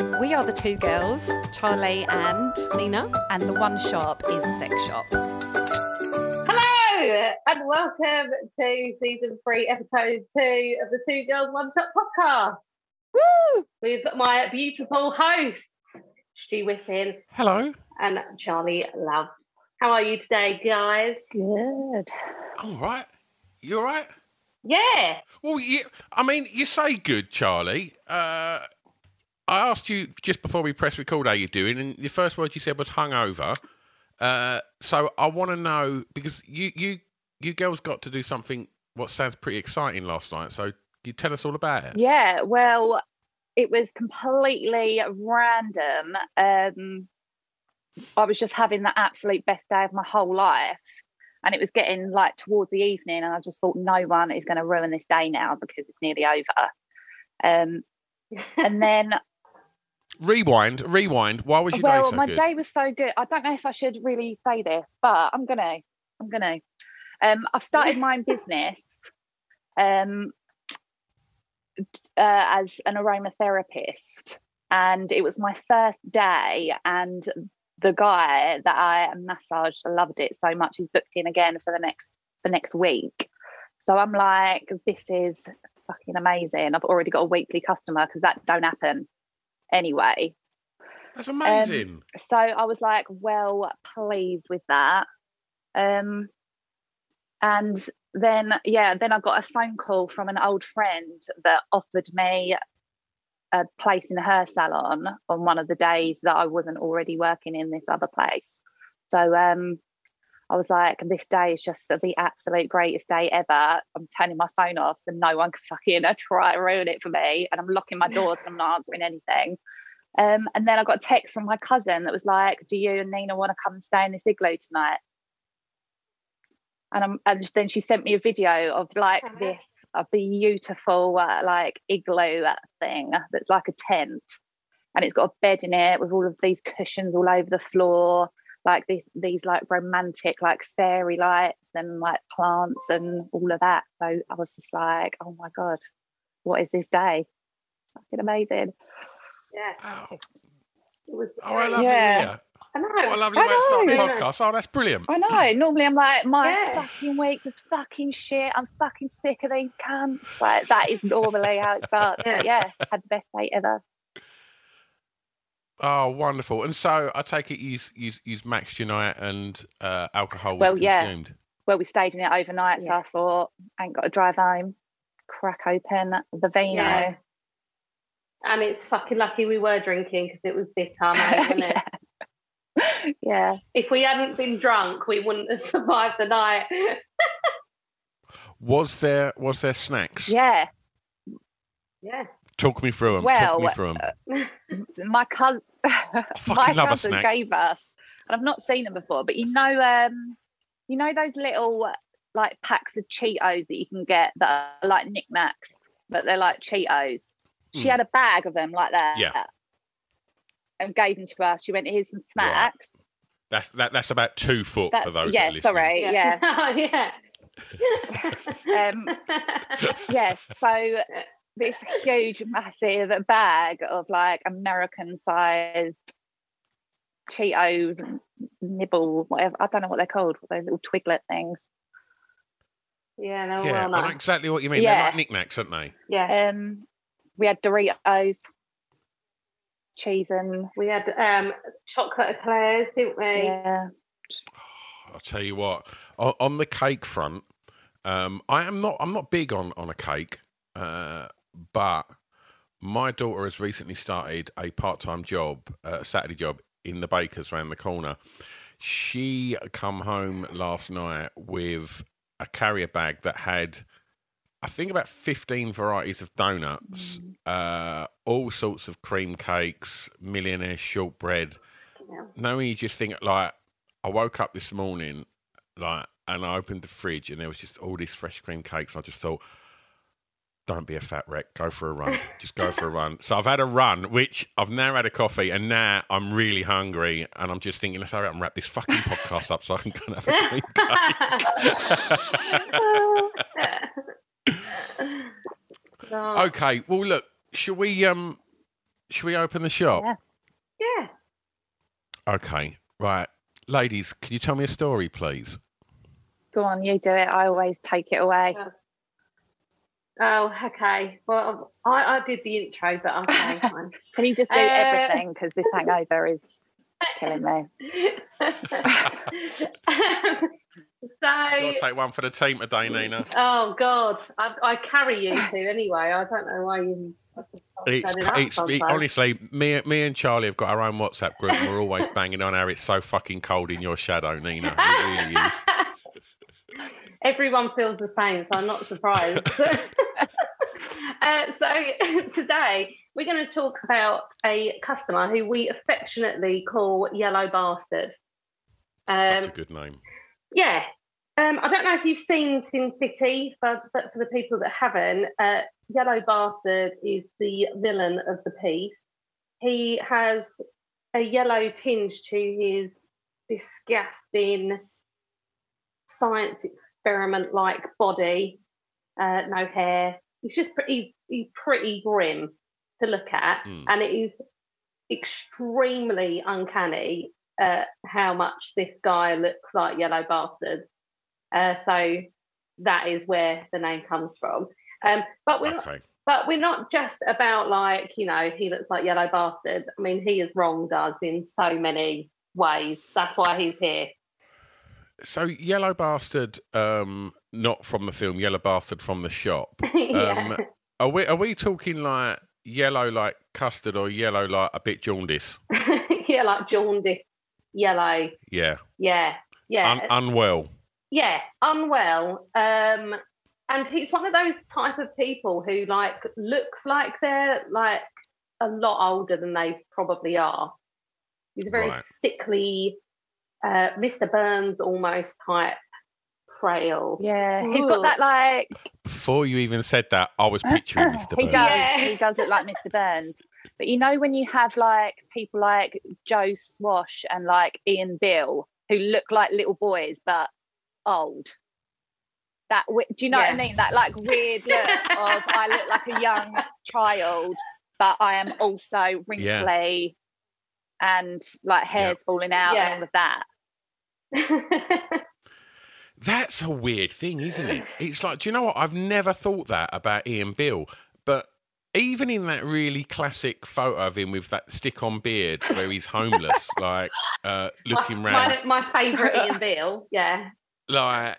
We are the two girls, Charlie and Nina. and the one shop is Sex Shop. Hello, and welcome to season three, episode two of the Two Girls One Shop podcast. Woo! With my beautiful hosts, Stu Whiffin Hello. and Charlie Love. How are you today, guys? Good. All right. You all right? Yeah. Well, you, I mean, you say good, Charlie. Uh, I asked you just before we press record how you're doing, and the first word you said was hungover. Uh, so I want to know because you, you, you girls got to do something what sounds pretty exciting last night. So you tell us all about it. Yeah, well, it was completely random. Um, I was just having the absolute best day of my whole life. And it was getting like towards the evening, and I just thought no one is going to ruin this day now because it's nearly over. Um, and then, Rewind, rewind. Why was your well, day so my good? day was so good. I don't know if I should really say this, but I'm gonna. I'm gonna. Um, I've started my own business. Um, uh, as an aromatherapist, and it was my first day. And the guy that I massaged loved it so much. He's booked in again for the next for next week. So I'm like, this is fucking amazing. I've already got a weekly customer because that don't happen anyway. That's amazing. Um, So I was like, well, pleased with that. Um, and then, yeah, then I got a phone call from an old friend that offered me a place in her salon on one of the days that I wasn't already working in this other place. So um, I was like, this day is just the absolute greatest day ever. I'm turning my phone off so no one can fucking try and ruin it for me. And I'm locking my doors and I'm not answering anything. Um, and then I got a text from my cousin that was like, "Do you and Nina want to come and stay in this igloo tonight?" And, I'm, and then she sent me a video of like Uh-huh. this a beautiful uh, like igloo thing that's like a tent, and it's got a bed in it with all of these cushions all over the floor, like these these like romantic like fairy lights and like plants and all of that. So I was just like, "Oh my god, what is this day?" Fucking amazing. Yeah. Oh, It was oh, I love Yeah. it. Yeah. I know. What a lovely I way to start the podcast. Oh, that's brilliant. I know. Normally, I'm like, my Yeah. fucking week was fucking shit. I'm fucking sick of these cunts. Like that is normally how it starts. But yeah, had the best day ever. Oh, wonderful. And so I take it you you you maxed your night and uh, alcohol was Well, yeah. Well, we stayed in it overnight, so I thought, I ain't got to drive home. Crack open the vino. Yeah. And it's fucking lucky we were drinking because it was bitter, mate, wasn't it? yeah. yeah. If we hadn't been drunk, we wouldn't have survived the night. Was there was there snacks? Yeah. yeah. Talk me through them. Well, Talk me through them. my cousin, my love a cousin snack. gave us, and I've not seen them before. But you know, um, you know those little like packs of Cheetos that you can get that are like knickknacks, but they're like Cheetos. She Hmm. had a bag of them like that. Yeah. And gave them to us. She went, "Here's some snacks." That's that, that's about two foot That's, for those. yeah, that are sorry, yeah, oh, yeah. Um, yeah. So this huge, massive bag of like American-sized Cheeto nibble, whatever. I don't know what they're called. Those little twiglet things. Yeah, no, yeah, well, I know exactly what you mean. Yeah. They're like knickknacks, aren't they? Yeah. Um, we had Doritos, cheese and We had um, chocolate eclairs, didn't we? yeah. I'll tell you what. On, on the cake front, um, I am not. I'm not big on on a cake, uh, but my daughter has recently started a part time job, uh, a Saturday job in the bakers round the corner. She come home last night with a carrier bag that had. I think about 15 varieties of donuts, uh, all sorts of cream cakes, millionaire shortbread. Yeah. No, you just think like I woke up this morning, like, and I opened the fridge, and there was just all these fresh cream cakes. I just thought, don't be a fat wreck. Go for a run. Just go for a run. So I've had a run, which I've now had a coffee, and now I'm really hungry, and I'm just thinking, let's hurry up and wrap this fucking podcast up so I can go and have a cream cake. Okay. Well, look. Shall we um? Shall we open the shop? Yeah. yeah. Okay. Right, ladies. Can you tell me a story, please? Go on, you do it. I always take it away. Oh, okay. Well, I, I did the intro, but okay, fine. Can you just do Uh, everything? Because this hangover is killing me. so, Got to take one for the team today, Nina. oh God, I, I carry you two anyway. I don't know why you. It's, it's it, honestly, me, me and Charlie have got our own WhatsApp group, and we're always banging on how it's so fucking cold in your shadow, Nina. It really is. Everyone feels the same, so I'm not surprised. uh, so today we're going to talk about a customer who we affectionately call Yellow Bastard. Such Um, a good name. yeah. Um, I don't know if you've seen Sin City, but, but for the people that haven't, uh, Yellow Bastard is the villain of the piece. He has a yellow tinge to his disgusting science experiment like body, uh, no hair. He's just pretty, he's pretty grim to look at, Mm. and it is extremely uncanny uh, how much this guy looks like Yellow Bastard. Uh, so that is where the name comes from. Um, but we're not, but we're not just about like you know he looks like Yellow Bastard. I mean he has wronged us in so many ways. That's why he's here. So, Yellow Bastard, um, not from the film, Yellow Bastard from the shop. yeah. Um, are we are we talking like yellow like custard or yellow like a bit jaundice? yeah, like jaundice, yellow. Yeah. Yeah, yeah. Un- unwell. yeah, unwell. Um, and he's one of those type of people who like looks like they're like a lot older than they probably are. He's a very Right. sickly, uh, Mr. Burns almost type, frail. Yeah, he's got that like Before you even said that, I was picturing Mr. Burns. he does. Yeah. He does look like Mr. Burns. But you know when you have like people like Joe Swash and like Ian Beale who look like little boys but old. That do you know what I mean? That like weird look of I look like a young child, but I am also wrinkly and like hair's falling out Yeah. and all of that. That's a weird thing, isn't it? It's like, do you know what? I've never thought that about Ian Beale, but even in that really classic photo of him with that stick-on beard, where he's homeless, like uh, looking my, round, My, my favourite Ian Beale, yeah. like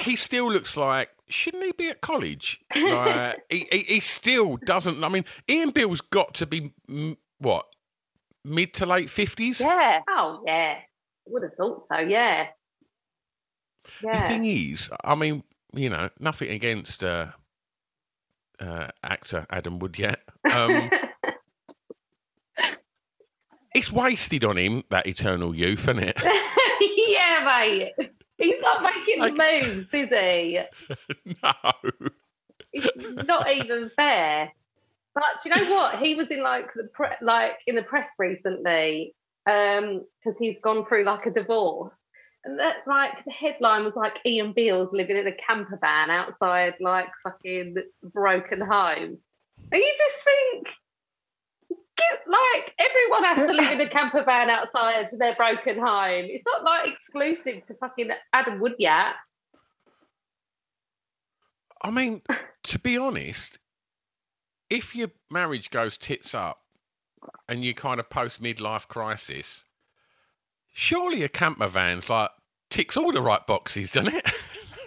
he still looks like. Shouldn't he be at college? Like he, he, he still doesn't. I mean, Ian Beale's got to be what mid to late fifties. Yeah. Oh yeah, would have thought so. Yeah, The thing is, I mean, you know, nothing against uh, uh, actor Adam Woodyatt. Um, it's wasted on him that eternal youth, isn't it? yeah, mate. He's not making Like- moves, is he? no. It's not even fair. But do you know what? He was in like the pre- like in the press recently Um, because he's gone through like a divorce, and that's like the headline was like Ian Beale's living in a camper van outside like fucking broken home. And you just think, Get- Like everyone has to live in a camper van outside their broken home. It's not like exclusive to fucking Adam Woodyatt. I mean, to be honest, if your marriage goes tits up and you kind of post midlife crisis, surely a camper van's like ticks all the right boxes, doesn't it?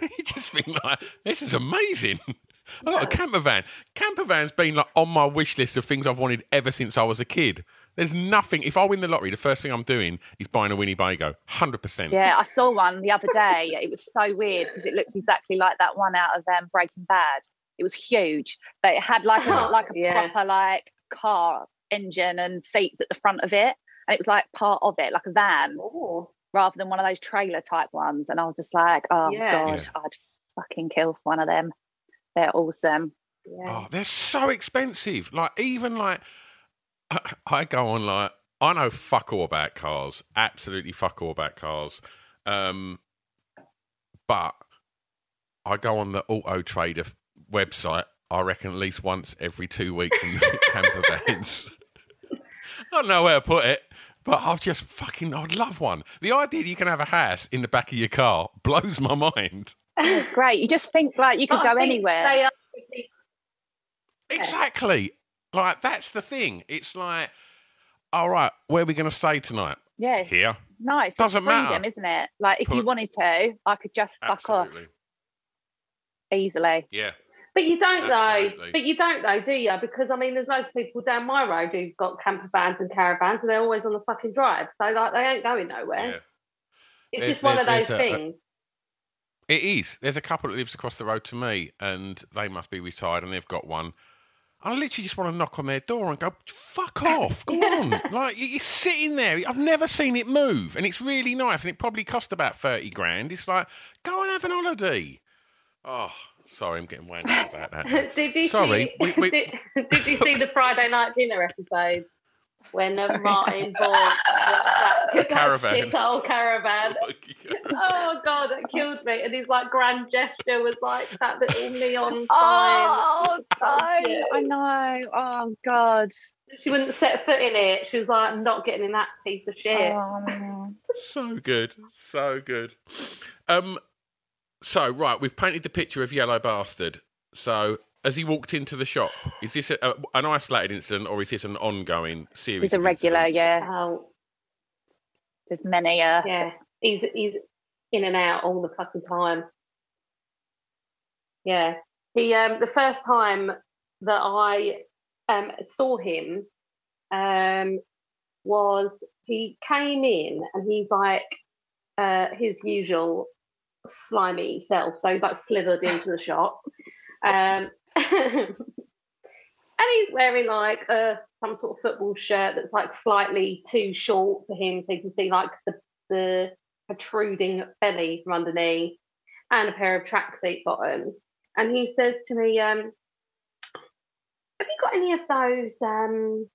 you just think like, this is amazing. I got a camper van. Camper van's been like on my wish list of things I've wanted ever since I was a kid. There's nothing. If I win the lottery, the first thing I'm doing is buying a Winnebago. Hundred percent. Yeah, I saw one the other day. It was so weird because it looked exactly like that one out of um, Breaking Bad. It was huge, but it had like a, like a yeah. proper like car engine and seats at the front of it, and it was like part of it, like a van, Oh, rather than one of those trailer type ones. And I was just like, oh Yeah. god, I'd fucking kill for one of them. They're awesome. yeah. Oh, they're so expensive. Like even like I, I go on like I know fuck all about cars, absolutely fuck all about cars. Um, but I go on the Auto Trader website. I reckon at least once every two weeks in camper vans. I don't know where to put it, but I've just fucking I'd love one. The idea that you can have a house in the back of your car blows my mind. It's great. You just think like you could But go anywhere. They are, Exactly. Like that's the thing. It's like, all right, where are we going to stay tonight? yeah, Here. nice. It's Doesn't freedom, matter. isn't it? Like if you wanted to, I could just fuck off easily. Yeah. But you don't know. Absolutely. But you don't know, do you? Because I mean, there's loads of people down my road who've got camper vans and caravans, and they're always on the fucking drive. So like, they ain't going nowhere. Yeah. It's There's- just one of those there's a- a- things. It is. There's a couple that lives across the road to me, and they must be retired, and they've got one. I literally just want to knock on their door and go, "Fuck off! Go on!" Like you- you're sitting there. I've never seen it move, and it's really nice, and it probably cost about thirty grand. It's like, go and have an holiday. Oh, sorry, I'm getting wound up about that. did you Sorry, see? we- we- did, did you see the Friday night dinner episode when uh, Martin bought that, that caravan. shit old caravan? Oh god, that killed me. And his like grand gesture was like that little neon sign. Oh, Oh, don't. I know. Oh, God. She wouldn't set foot in it. She was like, I'm not getting in that piece of shit. Oh, so good, so good. Um, so right, we've painted the picture of Yellow Bastard. So as he walked into the shop, is this a, a, an isolated incident or is this an ongoing series? he's a of regular, incidents? yeah. Oh, There's many. Uh, yeah. He's he's in and out all the fucking time. Yeah. He um the first time that I um saw him um was he came in and he's like uh his usual slimy self. So he like slithered into the shop. Um and he's wearing like a some sort of football shirt that's like slightly too short for him so you can see like the the protruding belly from underneath and a pair of tracksuit bottoms. And he says to me, um, have you got any of those um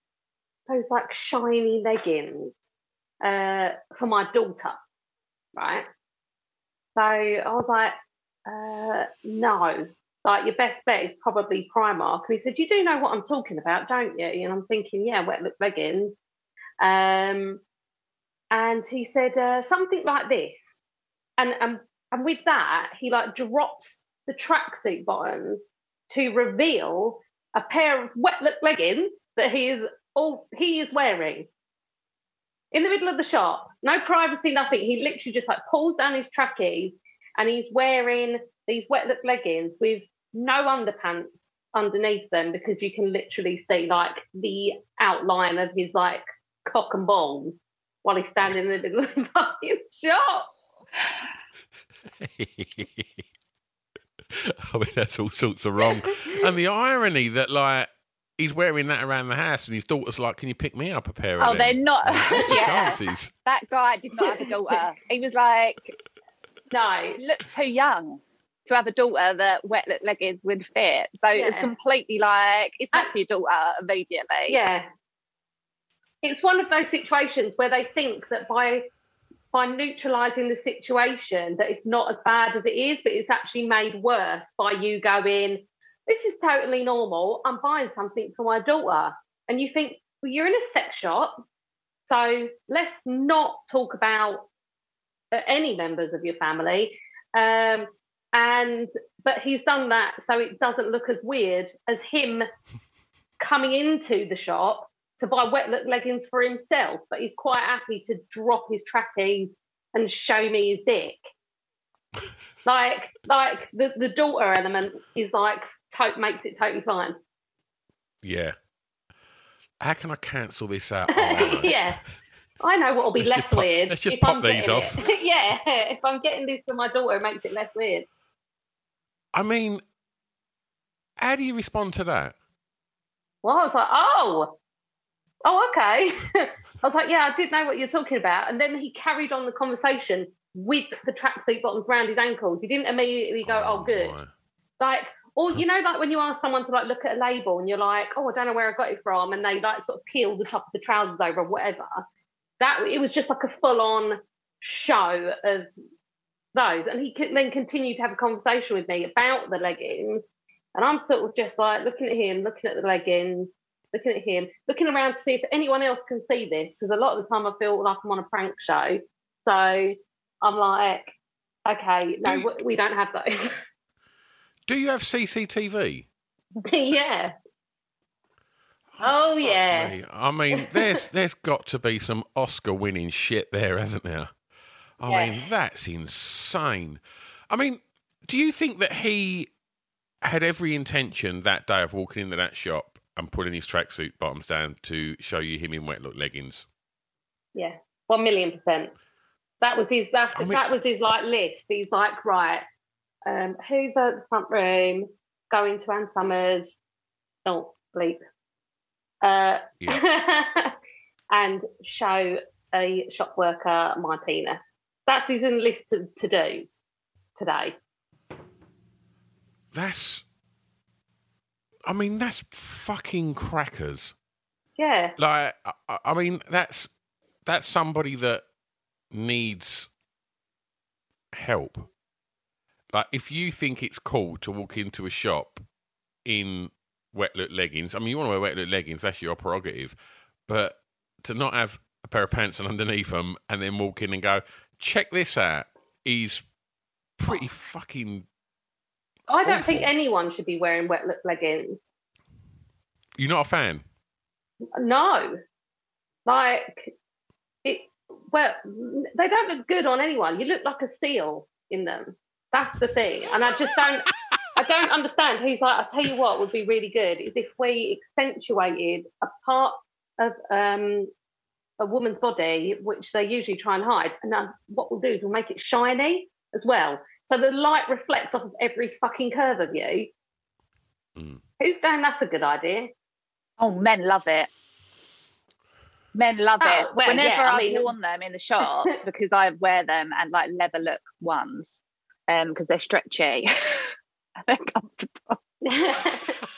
those like shiny leggings uh for my daughter? Right. So I was like, uh no. Like your best bet is probably Primark. And he said, You do know what I'm talking about, don't you? And I'm thinking, yeah, wet look leggings. Um and he said uh, something like this, and and and with that he like drops the tracksuit bottoms to reveal a pair of wet look leggings that he is all he is wearing in the middle of the shop. No privacy, nothing. He literally just like pulls down his trackies and he's wearing these wet look leggings with no underpants underneath them because you can literally see like the outline of his like cock and balls while he's standing in the middle of the fucking shop. I mean, that's all sorts of wrong. and the irony that, like, he's wearing that around the house and his daughter's like, Can you pick me up a pair of Oh, them? they're not. Like, the yeah. chances? That guy did not have a daughter. He was like, No, he looked too young to have a daughter that wet look leggings would fit. So it was Yeah. completely like, it's not your daughter immediately. yeah. It's one of those situations where they think that by by neutralizing the situation that it's not as bad as it is, but it's actually made worse by you going, This is totally normal. I'm buying something for my daughter. And you think, well, you're in a sex shop, so let's not talk about uh, any members of your family. Um, and but he's done that so it doesn't look as weird as him coming into the shop to buy wet look leggings for himself, but he's quite happy to drop his trackies and show me his dick. like, like the, the daughter element is like to- makes it totally fine. Yeah. How can I cancel this out? Oh, yeah. I know what'll be Let's less pop- weird. let's just if pop I'm these off. yeah, if I'm getting this for my daughter, it makes it less weird. I mean, how do you respond to that? Well, I was like, oh, oh, okay. I was like, yeah, I did know what you're talking about. And then he carried on the conversation with the tracksuit bottoms round his ankles. He didn't immediately go, oh, oh good. boy. Like, or you know, like when you ask someone to like look at a label and you're like, oh, I don't know where I got it from, and they like sort of peel the top of the trousers over or whatever. That it was just like a full on show of those, and he then continued to have a conversation with me about the leggings, and I'm sort of just like looking at him, looking at the leggings, looking at him, looking around to see if anyone else can see this because a lot of the time I feel like I'm on a prank show, so I'm like, okay, no, Do you- we- we don't have those. Do you have CCTV? yeah. Oh, oh Fuck yeah. me. I mean, there's there's got to be some Oscar-winning shit there, hasn't there? I Yeah. mean, that's insane. I mean, do you think that he had every intention that day of walking into that shop and putting his tracksuit bottoms down to show you him in wet look leggings? Yeah. One million percent. That was his that I mean- that was his like list. He's like, right, um, Hoover the front room, going to Ann Summers, oh bleep. Uh and show a shop worker my penis. That's his list of to do's today. That's. I mean, that's fucking crackers. Yeah. Like, I, I mean, that's that's somebody that needs help. Like, if you think it's cool to walk into a shop in wet look leggings, I mean, you want to wear wet look leggings, that's your prerogative. But to not have a pair of pants underneath them and then walk in and go, check this out, is pretty oh. fucking. Oh, I don't think anyone should be wearing wet look leggings. You're not a fan? No, like it. Well, they don't look good on anyone. You look like a seal in them. That's the thing, and I just don't. I don't understand. He's like, I tell you what would be really good is if we accentuated a part of um, a woman's body, which they usually try and hide, and then what we'll do is we'll make it shiny as well, so the light reflects off of every fucking curve of you. Mm. Who's going? That's a good idea. Oh, men love it. Men love Oh, it. well, Whenever yeah, I I've mean- worn them in the shop, because I wear them and like leather look ones, um, because they're stretchy. they're comfortable.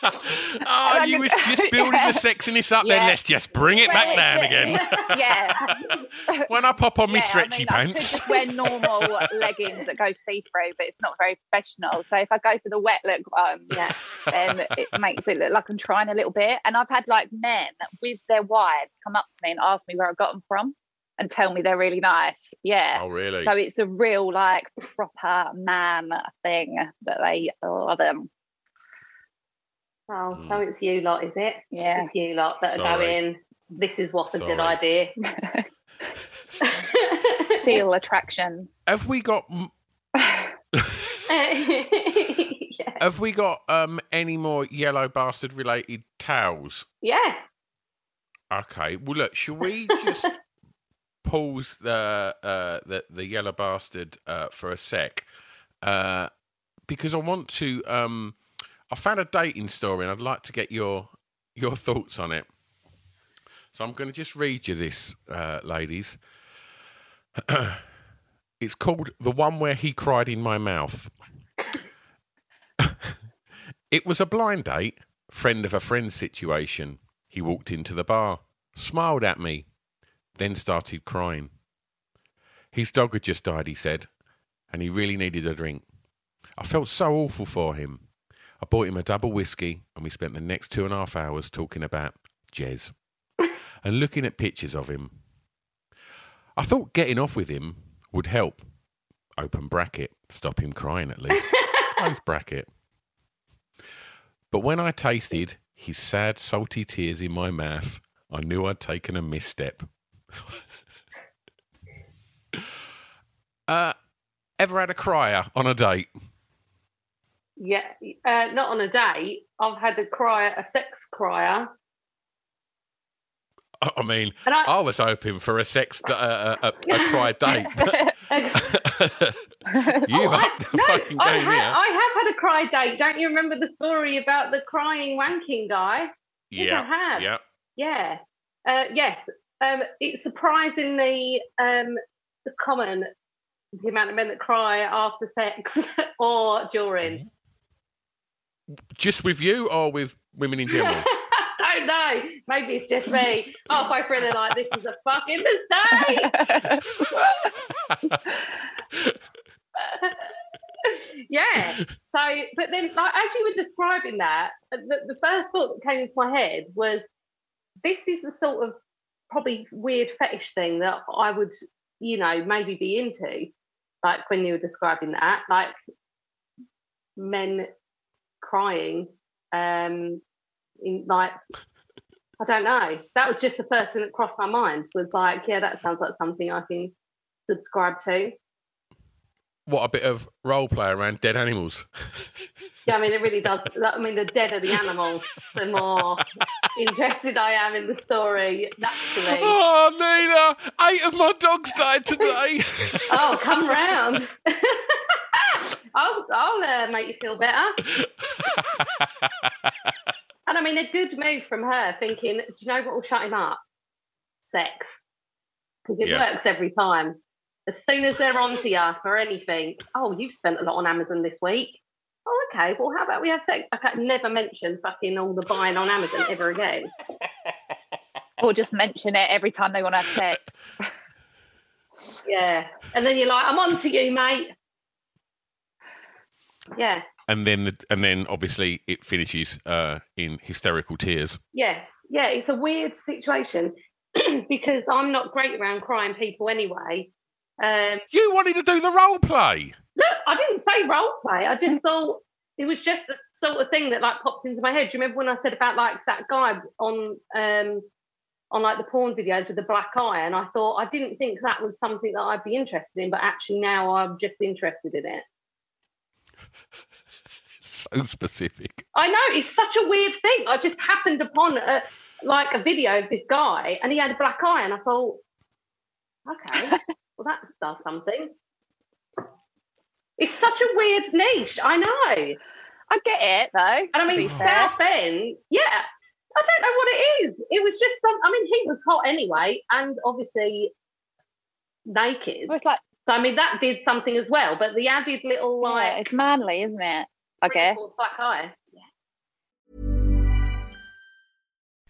oh, you was just building Yeah. the sexiness up then. Let's just bring it back Well, down it's- again. yeah. when I pop on my Yeah, stretchy I mean, pants. just wear normal leggings that go see through, but it's not very professional. So if I go for the wet look one, Yeah. then it makes it look like I'm trying a little bit. And I've had like men with their wives come up to me and ask me where I got them from and tell me they're really nice. Yeah. Oh, really? So it's a real like proper man thing that they love them. Oh, so it's you lot, is it? Yeah. It's you lot that are going, this is what's a good idea. Feel attraction. Have we got yeah. have we got um any more yellow bastard related towels? yeah. Okay. Well, look. Shall we just pause the uh, the the yellow bastard uh, for a sec? Uh, because I want to. Um, I found a dating story, and I'd like to get your your thoughts on it. So I'm going to just read you this, uh, ladies. it's called "The One Where He Cried in My Mouth." it was a blind date, friend of a friend situation. He walked into the bar, smiled at me, then started crying. His dog had just died, he said, and he really needed a drink. I felt so awful for him. I bought him a double whiskey, and we spent the next two and a half hours talking about Jez. and looking at pictures of him. I thought getting off with him would help. Open bracket, stop him crying at least. Close bracket. But when I tasted his sad, salty tears in my mouth, I knew I'd taken a misstep. Uh, ever had a crier on a date? Yeah, uh, not on a date. I've had a crier, a sex crier. I mean, I- I, was hoping for a sex, uh, a, a, cry date. you Oh, I, no, fucking I, ha- here. I have had a cry date. Don't you remember the story about the crying wanking guy? think I yeah, have. yeah. Yeah. Uh, yes. Um, it's surprisingly um, common the amount of men that cry after sex or during. Just with you or with women in general? I don't know. Maybe it's just me. Oh, my friend are like, this is a fucking mistake. yeah. So, but then, like, as you were describing that, the, the first thought that came into my head was, this is the sort of probably weird fetish thing that I would, you know, maybe be into. Like when you were describing that, like men crying, um, in like. I don't know. That was just the first thing that crossed my mind. Was like, yeah, that sounds like something I can subscribe to. What a bit of role play around dead animals. Yeah, I mean, it really does. I mean, the deader the animal, the more interested I am in the story. Naturally. Oh, Nina, eight of my dogs died today. Oh, come round. I'll, I'll uh, make you feel better. And I mean, a good move from her, thinking, do you know what will shut him up? Sex, because it Yeah. works every time. As soon as they're onto you for anything, oh, you've spent a lot on Amazon this week. Oh, okay. Well, how about we have sex? I can never mention fucking all the buying on Amazon ever again. or just mention it every time they want to have sex. Yeah. And then you're like, I'm on to you, mate. Yeah. and then, the, and then, obviously, it finishes uh, in hysterical tears. Yes. Yeah. It's a weird situation because I'm not great around crying people anyway. Um, You wanted to do the role play. look, I didn't say role play. I just thought it was just the sort of thing that like popped into my head. Do you remember when I said about like that guy on um on like the porn videos with the black eye? And I thought I didn't think that was something that I'd be interested in, but actually now I'm just interested in it. So specific. I know it's such a weird thing. I just happened upon a like a video of this guy, and he had a black eye, and I thought, okay, well that does something. It's such a weird niche. I know. I get it though. And I mean. South End, yeah. I don't know what it is. It was just some. I mean, he was hot anyway, and obviously naked. Well, it's like So I mean, that did something as well. But the added little yeah, like it's manly, isn't it? I guess. black eye.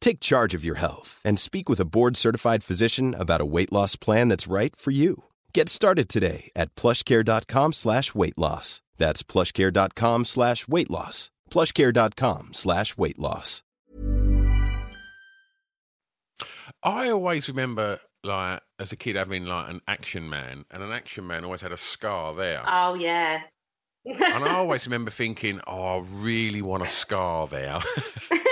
Take charge of your health and speak with a board-certified physician about a weight loss plan that's right for you. Get started today at plushcare.com slash weight loss. That's plushcare.com slash weight loss. plushcare.com slash weight loss. I always remember, like, as a kid, having like an action man, and an action man always had a scar there. Oh yeah. and I always remember thinking, oh, I really want a scar there.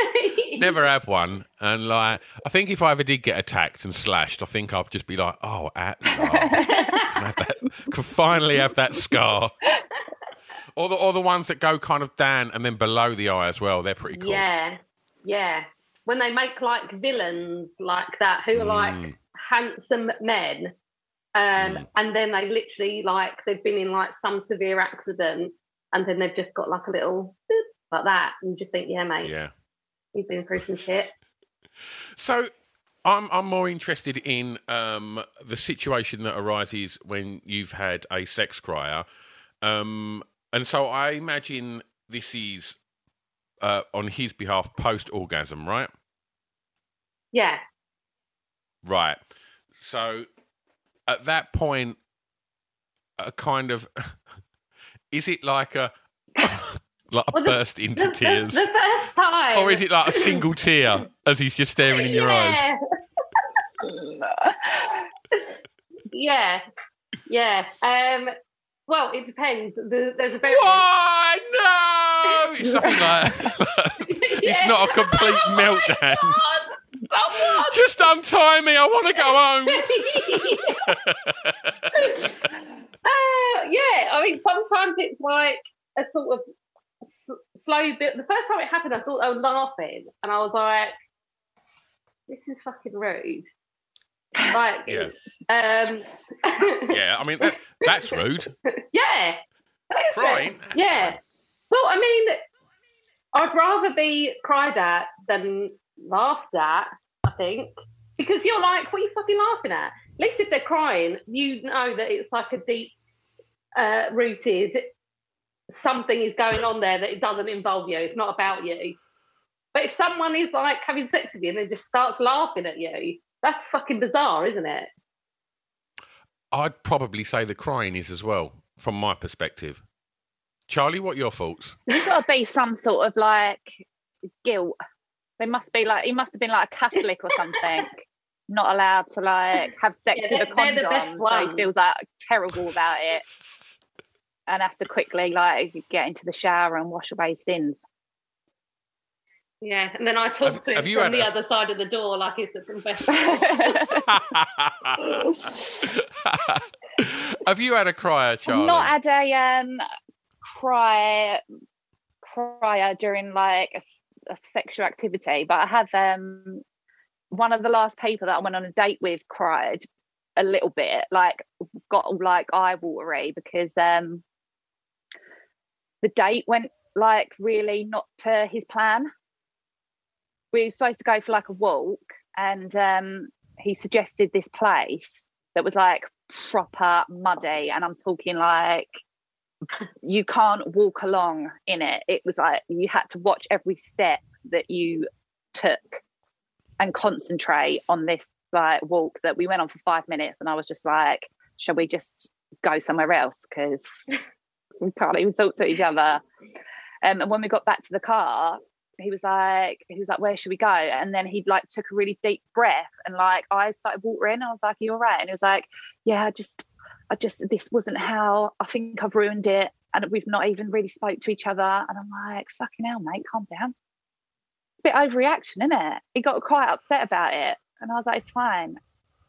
Never had one. And like, I think if I ever did get attacked and slashed, I think I'd just be like, oh, at last. that, can finally have that scar. Or the, or the ones that go kind of down and then below the eye as well. They're pretty cool. Yeah, yeah. When they make like villains like that, who are like Mm. handsome men, um, and then they literally like they've been in like some severe accident, and then they've just got like a little like that, and you just think, yeah, mate, Yeah. You've been through some shit. So I'm I'm more interested in um, the situation that arises when you've had a sex crier, um, and so I imagine this is uh, on his behalf post orgasm, right? Yeah, Right. So at that point, a kind of is it like a like a Well, the- burst into the, the- tears, The, first time, or is it like a single tear as he's just staring in your eyes? yeah, yeah. Um, well, it depends. There's a very Why no? It's something like it's not a complete meltdown. Just untie me. I want to go home. Uh, yeah, I mean, sometimes it's like a sort of slow bit. The first time it happened, I thought I was laughing, and I was like, "This is fucking rude." Like, Yeah. um, Yeah, I mean that, that's rude. yeah, Crying? Yeah. Well, I mean, I'd rather be cried at than laughed at. I think because you're like, what are you fucking laughing at? At least if they're crying, you know that it's like a deep uh, rooted something is going on there that it doesn't involve you. It's not about you. But if someone is like having sex with you and then just starts laughing at you, that's fucking bizarre, isn't it? I'd probably say the crying is as well, from my perspective. Charlie, what are your thoughts? There's got to be some sort of like guilt. They must be like he must have been like a Catholic or something. Not allowed to like have sex Yeah, with a they're- they're the condom, best so he feels like terrible about it, and have to quickly like get into the shower and wash away sins. Yeah, and then I talk Have- to him have you from the a- other side of the door like it's a confession. Have you had a crier, child? I've Charlie? not had a um cry crier during like a, a sexual activity, but I have um one of the last people that I went on a date with cried a little bit, like got like eye watery because um the date went like really not to his plan. We were supposed to go for like a walk and um he suggested this place that was like proper muddy and I'm talking like you can't walk along in it. It was like you had to watch every step that you took and concentrate on this like walk that we went on for five minutes and I was just like, shall we just go somewhere else? Because we can't even talk to each other. Um, and when we got back to the car, he was like, he was like, where should we go? And then he like took a really deep breath and like eyes started watering. I was like, are you all right? And he was like, yeah, I just, I just, this wasn't how I think I've ruined it. And we've not even really spoke to each other. And I'm like, fucking hell, mate, calm down. It's a bit overreaction, isn't it? He got quite upset about it. And I was like, it's fine.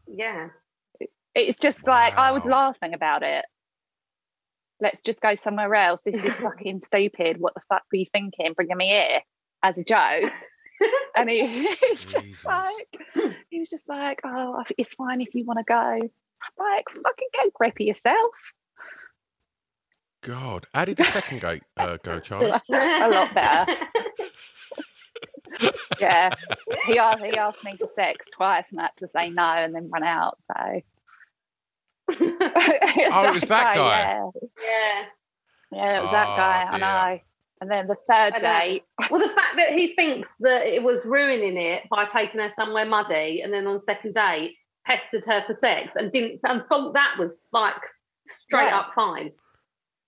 yeah. It's just like I was laughing about it. Let's just go somewhere else. This is fucking stupid. What the fuck were you thinking? Bringing me here as a joke? and he, he's Jesus. just like, he was just like, oh, it's fine if you want to go. I'm like, fucking go grippy yourself. God, how did the second gate uh, go, Charlie? a lot better. Yeah, he asked, he asked me for sex twice, and I had to say no, and then run out. So. Oh, it was that So, guy? Yeah, yeah. yeah, it was that Oh, guy. I know. And then the third I know. date, Well, the fact that he thinks that it was ruining it by taking her somewhere muddy, and then on second date pestered her for sex, and didn't and thought that was like straight Yeah. up fine.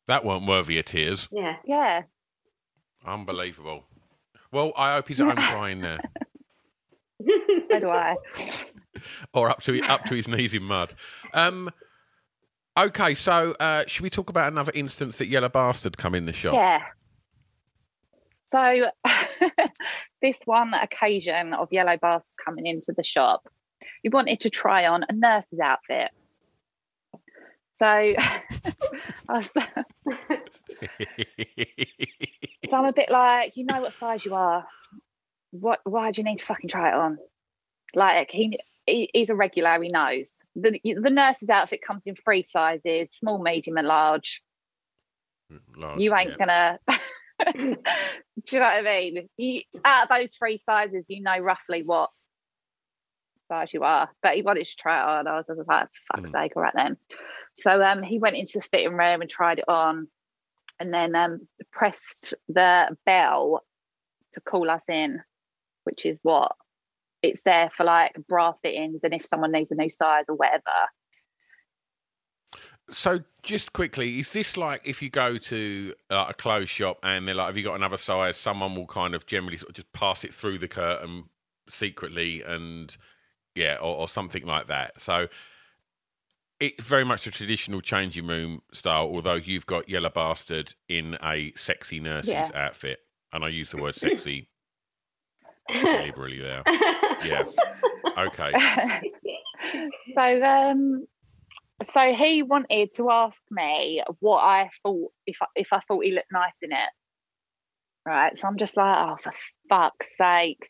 That weren't worthy of tears. Yeah. yeah, Unbelievable. Well, I hope he's at home crying now. so do I. or up to up to his knees in mud. Um, okay, so uh, should we talk about another instance that Yellow Bastard come in the shop? Yeah. So this one occasion of Yellow Bastard coming into the shop, he wanted to try on a nurse's outfit. So, was, so I'm a bit like, you know what size you are. What? Why do you need to fucking try it on? Like he he's a regular. He knows the the nurse's outfit comes in three sizes: small, medium, and large. Large, you ain't yeah. gonna. do you know what I mean? You, out of those three sizes, you know roughly what size you are. But he wanted to try it on. I was, I was like, for fuck's sake, all right then. So um, he went into the fitting room and tried it on, and then um, pressed the bell to call us in, which is what it's there for, like bra fittings, and if someone needs a new size or whatever. So, just quickly, is this like if you go to uh, a clothes shop and they're like, "Have you got another size?" Someone will kind of generally sort of just pass it through the curtain secretly, and yeah, or, or something like that. So, it's very much a traditional changing room style. Although you've got Yellow Bastard in a sexy nurse's Yeah. outfit, and I use the word sexy deliberately there. Yeah. Okay. so um so he wanted to ask me what I thought if I, if I thought he looked nice in it. Right. So I'm just like, oh for fuck's sakes.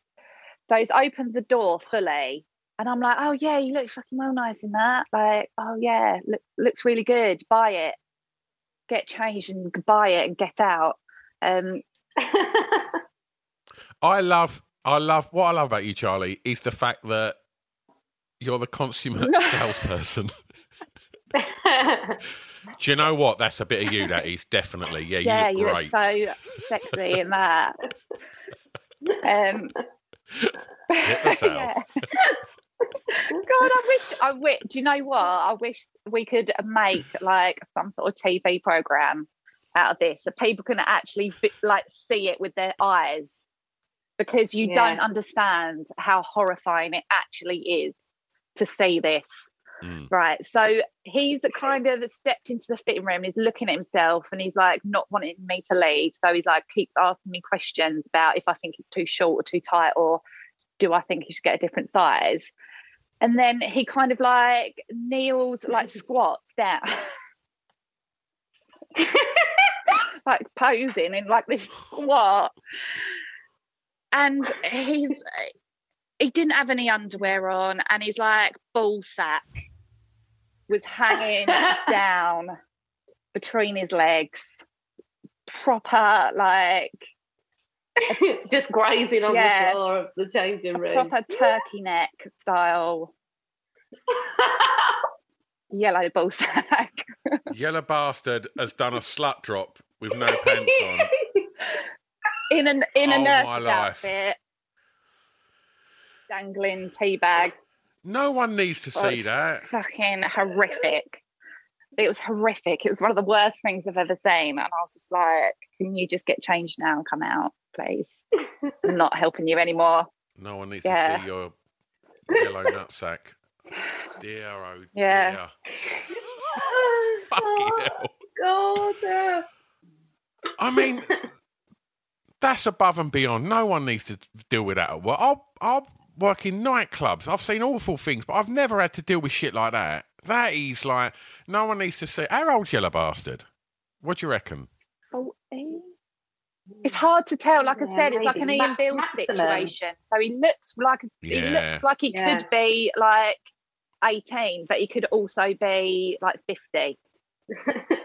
So he's opened the door fully and I'm like, oh yeah, you look fucking well nice in that. Like, oh yeah, look, looks really good. Buy it. Get changed and buy it and get out. Um I love, I love what I love about you, Charlie, is the fact that you're the consummate salesperson. Do you know what? That's a bit of you. That is definitely. Yeah, you yeah, look you great. look so sexy in that. Um, Get the sale. yeah. God, I wish. I wish. Do you know what? I wish we could make like some sort of TV program out of this, so people can actually like see it with their eyes, because you Yeah. don't understand how horrifying it actually is to see this. Mm. Right. So he's kind of stepped into the fitting room. He's looking at himself and he's like not wanting me to leave. So he's like keeps asking me questions about if I think it's too short or too tight or do I think he should get a different size. And then he kind of like kneels, like squats down, like posing in like this squat. And he's he didn't have any underwear on, and his like ball sack was hanging down between his legs. Proper like Just grazing on Yeah. the floor of the changing room. proper turkey neck style yellow ball sack. Yellow bastard has done a slut drop with no pants on. In an in a Oh, my nurse's life. outfit, dangling tea bags. No one needs to Oh, see that. Fucking horrific. It was horrific. It was one of the worst things I've ever seen, and I was just like, "Can you just get changed now and come out, please? I'm not helping you anymore." No one needs Yeah. to see your yellow nutsack. Dear, oh Yeah. dear. Fucking oh, hell. God. I mean, that's above and beyond. No one needs to deal with that at work. I'll, I'll work in nightclubs. I've seen awful things, but I've never had to deal with shit like that. That is like, no one needs to see. How old's Yellow Bastard? What do you reckon? It's hard to tell. Like I Yeah, said, it's like an maybe. Ian Ma- Beale situation. So he looks like he looks like he Yeah. could be like 18, but he could also be like 50.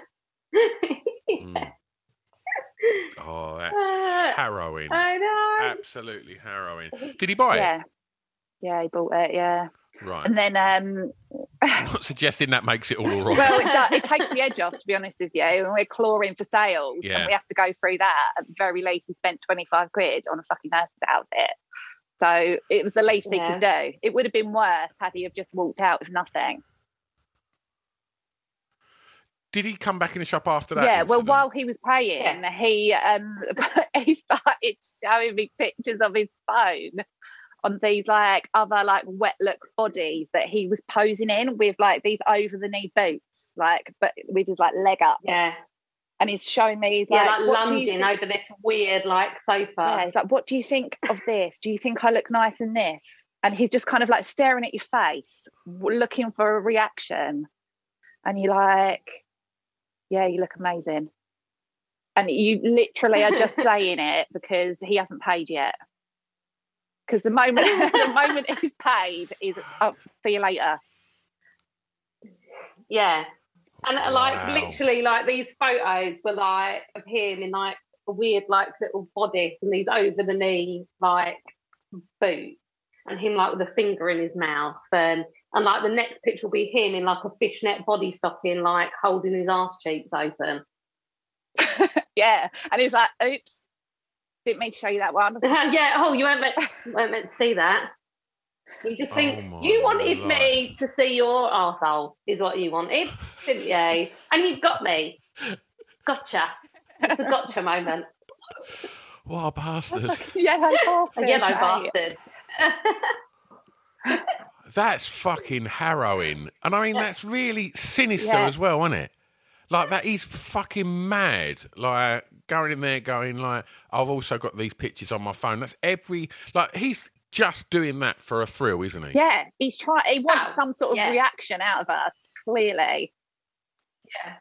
Mm. Oh, that's Uh, harrowing. I know. Absolutely harrowing. Did he buy it? Yeah. Yeah, he bought it. Yeah. Right. And then, um, I'm not suggesting that makes it all all right. well, it, do, it takes the edge off, to be honest with you. And we're clawing for sales, Yeah. and we have to go through that. At the very least, he spent 25 quid on a fucking nurse's outfit. So it was the least he could do. It would have been worse had he have just walked out with nothing. Did he come back in the shop after that? yeah, well, while he was paying, he um he started showing me pictures of his phone on these like other like wet look bodies that he was posing in with like these over the knee boots, like but with his like leg up. Yeah. And he's showing me he's Yeah, like, like what do you lunging over this weird like sofa. Yeah, he's like, what do you think of this? Do you think I look nice in this? And he's just kind of like staring at your face, looking for a reaction. And you're like, yeah, you look amazing. And you literally are just saying it because he hasn't paid yet. Because the moment the moment he's paid is oh, see you later. Yeah. And uh, like literally like these photos were like of him in like a weird like little bodice and these over the knee like boots and him like with a finger in his mouth and and like the next picture will be him in like a fishnet body stocking like holding his ass cheeks open. Yeah. And he's like, oops, didn't mean to show you that one. yeah, oh you weren't meant, you weren't meant to see that. You just think Oh you wanted me to see your arsehole is what you wanted, didn't you? And you've got me. Gotcha. It's a gotcha moment. What a bastard. yellow A bastard, yellow mate. bastard. That's fucking harrowing. And I mean, that's really sinister Yeah. as well, isn't it? Like, that is fucking mad. Like, going in there going, like, I've also got these pictures on my phone. That's every, like, he's just doing that for a thrill, isn't he? Yeah, he's trying. He wants Oh, some sort of yeah. reaction out of us. Clearly, Yeah.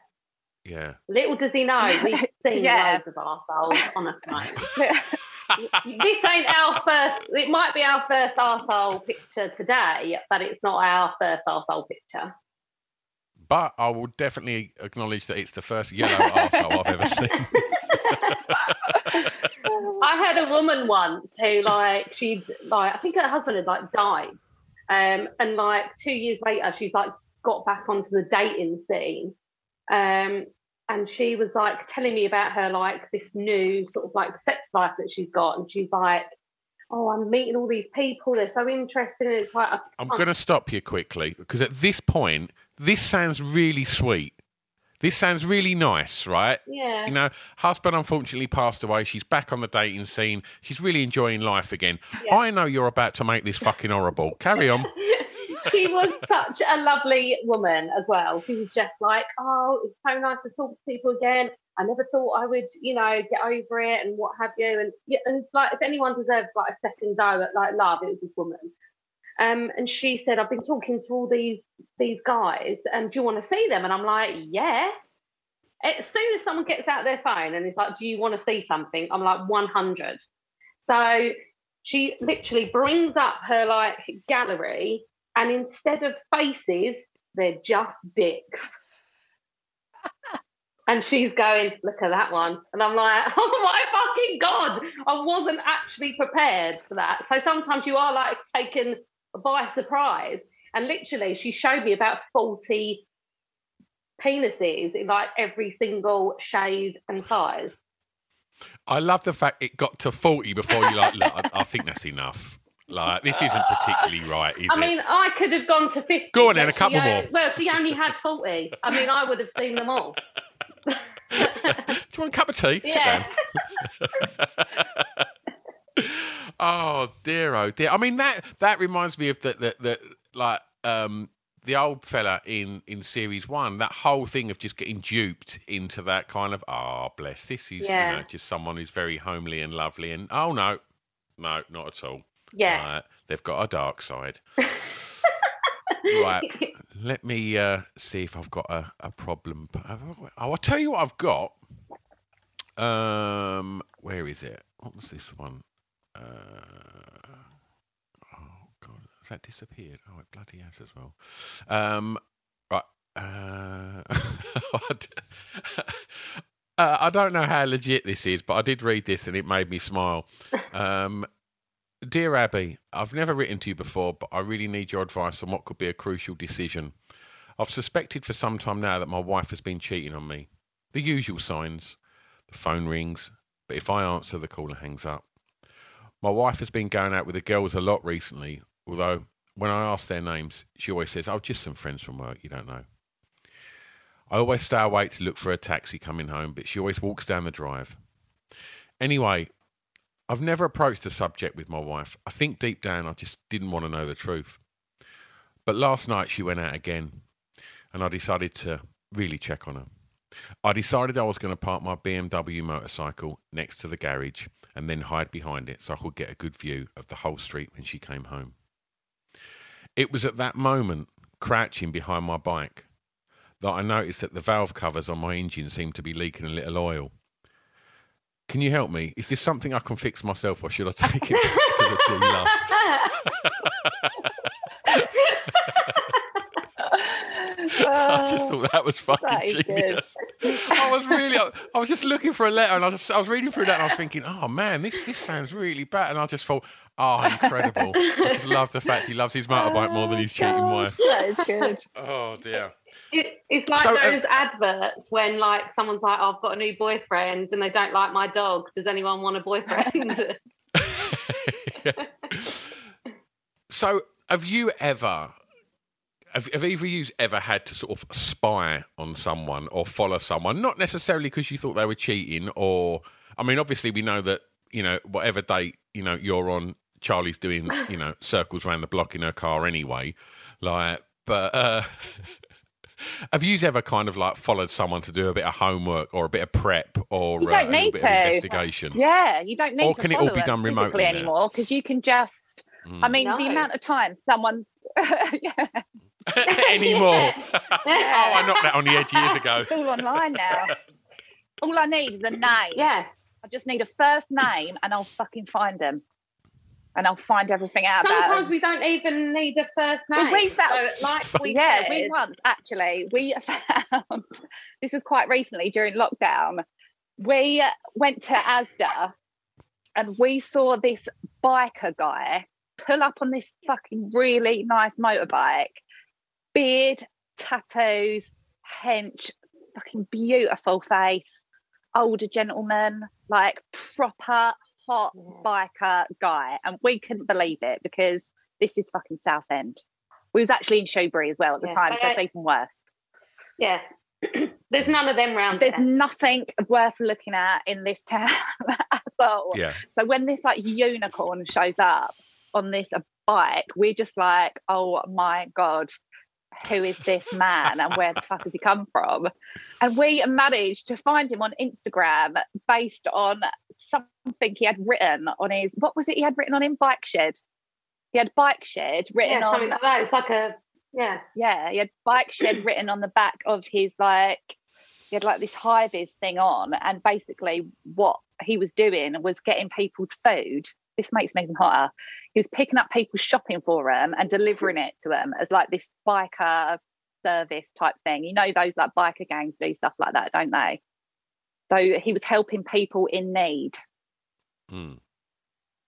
Yeah. Little does he know, we've seen Yeah. loads of arseholes, honestly. this ain't our first, it might be our first arsehole picture today, but it's not our first arsehole picture. But I will definitely acknowledge that it's the first yellow arsehole I've ever seen. I had a woman once who, like, she'd like, I think her husband had like died, um, and like two years later, she's like got back onto the dating scene, um, and she was like telling me about her like this new sort of like sex life that she's got, and she's like, "Oh, I'm meeting all these people. They're so interesting." And it's like, I'm going to stop you quickly because at this point, this sounds really sweet. This sounds really nice, right? yeah, You know, husband unfortunately passed away. She's back on the dating scene. She's really enjoying life again. Yeah. I know you're about to make this fucking horrible. Carry on. she was such a lovely woman as well. She was just like, oh, it's so nice to talk to people again. I never thought I would, you know, get over it and what have you. And yeah, and it's like if anyone deserves like a second go at like love, it was this woman. Um, and she said, I've been talking to all these these guys, and do you want to see them? And I'm like, yeah. As soon as someone gets out their phone and is like, do you want to see something? I'm like, 100. So she literally brings up her like gallery, and instead of faces, they're just dicks. And she's going, look at that one. And I'm like, oh my fucking God, I wasn't actually prepared for that. So sometimes you are like taken by surprise. And literally, she showed me about 40 penises in like every single shade and size. I love the fact it got to 40 before you're like, look, I, I think that's enough. Like, this isn't particularly right, is I it? mean, I could have gone to 50. Go on then, a couple more. Well, she only had 40. I mean, I would have seen them all. Do you want a cup of tea? Sit Yeah. down. oh dear, oh dear. I mean that that reminds me of the the, the like um the old fella in in series one. That whole thing of just getting duped into that kind of ah bless. This is Yeah. you know just someone who's very homely and lovely and oh no, no, not at all. Yeah. Right, they've got a dark side. right. Let me uh, see if I've got a, a problem. Oh, I'll tell you what I've got. Um, where is it? What was this one? Uh, oh God, has that disappeared? Oh, it bloody has as well. Um, right. Uh, uh, I don't know how legit this is, but I did read this and it made me smile. Um, Dear Abby, I've never written to you before, but I really need your advice on what could be a crucial decision. I've suspected for some time now that my wife has been cheating on me. The usual signs. The phone rings, but if I answer, the caller hangs up. My wife has been going out with the girls a lot recently, although when I ask their names, she always says, Oh, just some friends from work, you don't know. I always stay awake to look for a taxi coming home, but she always walks down the drive. Anyway, I've never approached the subject with my wife. I think deep down I just didn't want to know the truth. But last night she went out again, and I decided to really check on her. I decided I was going to park my BMW motorcycle next to the garage and then hide behind it so I could get a good view of the whole street when she came home. It was at that moment, crouching behind my bike, that I noticed that the valve covers on my engine seemed to be leaking a little oil. Can you help me? Is this something I can fix myself or should I take it back to the dealer? I just thought that was fucking that genius. I was really, I was just looking for a letter, and I was, I was reading through that, and I was thinking, oh man, this this sounds really bad, and I just thought, oh, incredible! I just love the fact he loves his motorbike more than his cheating wife. That is good. Oh dear. It, it's like So, uh, those adverts when like someone's like, "I've got a new boyfriend," and they don't like my dog. Does anyone want a boyfriend? So, have you ever, have, have either of you ever had to sort of spy on someone or follow someone? Not necessarily because you thought they were cheating, or I mean, obviously we know that you know whatever date you know you're on, Charlie's doing you know circles around the block in her car anyway, like. But uh, have you ever kind of like followed someone to do a bit of homework or a bit of prep or You uh, don't a little need bit to. of investigation? Yeah, you don't need Or to can it all be them done remotely physically anymore because you can just. I mean, the amount of times someone's. yeah, Anymore? oh, I knocked that on the edge years ago. it's all online now. All I need is a name. yeah. I just need a first name and I'll fucking find them. And I'll find everything out about Sometimes we don't even need a first name. Well, we found, so, like we yeah, said, we once actually we found this was quite recently during lockdown. We went to Asda and we saw this biker guy pull up on this fucking really nice motorbike, beard, tattoos, hench, fucking beautiful face, older gentleman, like proper hot biker guy. And we couldn't believe it because this is fucking Southend. We was actually in Shoebury as well at the Yeah. time, so it's Okay. even worse. yeah. There's none of them round There's there. nothing worth looking at in this town at all. Yeah. So when this like unicorn shows up on this bike, we're just like, oh my god, who is this man and where the fuck has he come from? And we managed to find him on Instagram based on something he had written on his what was it he had written on him? Bike shed. He had bike shed written Yeah, on something like that. It's like a yeah. yeah, he had bike shed written on the back of his like he had like this high vis thing on, and basically what he was doing was getting people's food. This makes me even hotter. He was picking up people's shopping for them and delivering it to them as like this biker service type thing. You know, those like biker gangs do stuff like that, don't they? So he was helping people in need Mm.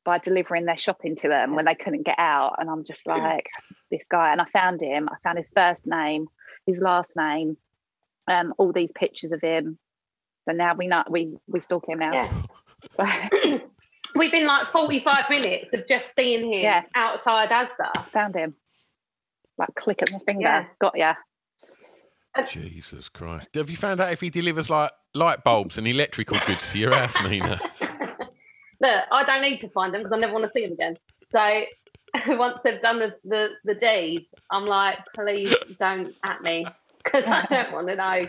by delivering their shopping to them when they couldn't get out. And I'm just like, this guy. And I found him. I found his first name, his last name, um, all these pictures of him. So now we know we we stalk him now. Yeah. We've been like 45 minutes of just seeing him Yeah. outside Asda. found him. Like click at my finger. Yeah. Got ya. Jesus Christ. Have you found out if he delivers like light bulbs and electrical goods to your house, Nina? Look, I don't need to find them because I never want to see them again. So once they've done the, the, the deed, I'm like, please don't at me because I don't want to know.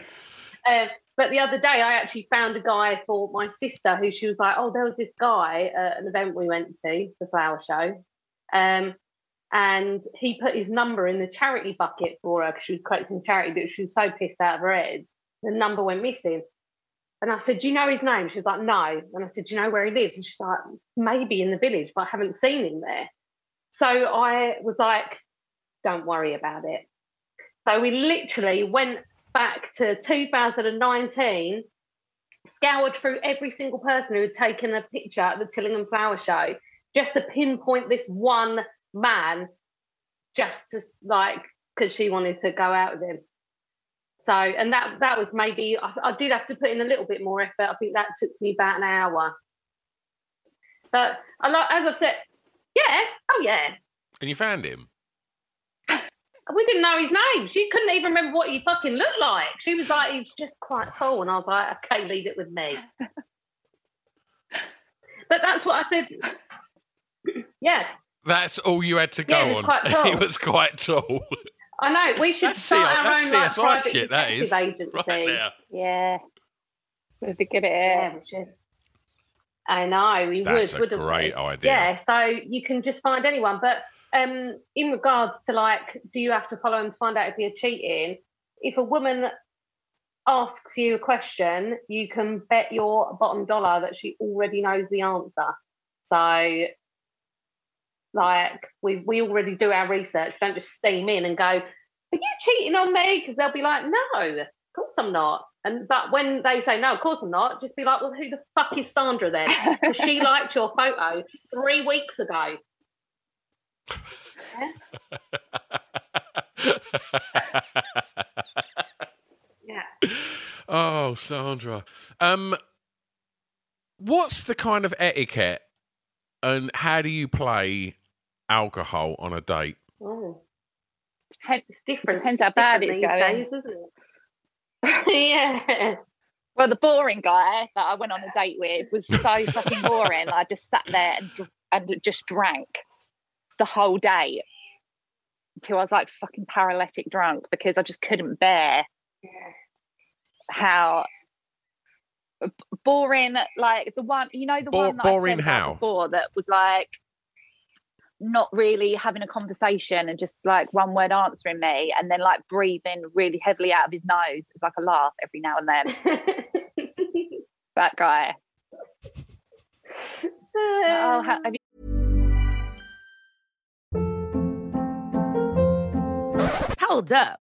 Um, but the other day, I actually found a guy for my sister who she was like, oh, there was this guy at an event we went to, the flower show. Um, and he put his number in the charity bucket for her because she was collecting charity, but she was so pissed out of her head. The number went missing. And I said, Do you know his name? She was like, No. And I said, Do you know where he lives? And she's like, Maybe in the village, but I haven't seen him there. So I was like, Don't worry about it. So we literally went back to 2019, scoured through every single person who had taken a picture at the Tillingham Flower Show just to pinpoint this one man, just to like, because she wanted to go out with him. So, and that that was maybe I, I did have to put in a little bit more effort. I think that took me about an hour. But I like, as I've said, yeah, oh yeah, And you found him? we didn't know his name. She couldn't even remember what he fucking looked like. She was like, he's just quite tall, and I was like, okay, leave it with me. but that's what I said. Yeah, That's all you had to go Yeah, it on. tall. he was quite tall. I know. We should That's start C- our that's own like CSI private shit, that is. detective agency. Right there. Yeah. We'd be good at it. Yeah. I know we That's would, a wouldn't great we? idea. Yeah, so you can just find anyone. But um, in regards to like, do you have to follow him to find out if you're cheating? If a woman asks you a question, you can bet your bottom dollar that she already knows the answer. So, like, we we already do our research. Don't just steam in and go, "Are you cheating on me?" Because they'll be like, "No, of course I'm not." And but when they say, "No, of course I'm not," just be like, "Well, who the fuck is Sandra then?" she liked your photo three weeks ago. Yeah. oh, Sandra. Um, what's the kind of etiquette, and how do you play alcohol on a date? Oh, it's different. Depends how bad it's going. days, isn't it? yeah. Well, the boring guy that I went on a date with was so fucking boring. I just sat there and, and just drank the whole day until I was like fucking paralytic drunk because I just couldn't bear how b- boring. Like the one, you know, the Bo- one that I boring said about how? before that was like not really having a conversation and just like one word answering me and then like breathing really heavily out of his nose. It's like a laugh every now and then. that guy. Oh, ha- have you Hold up.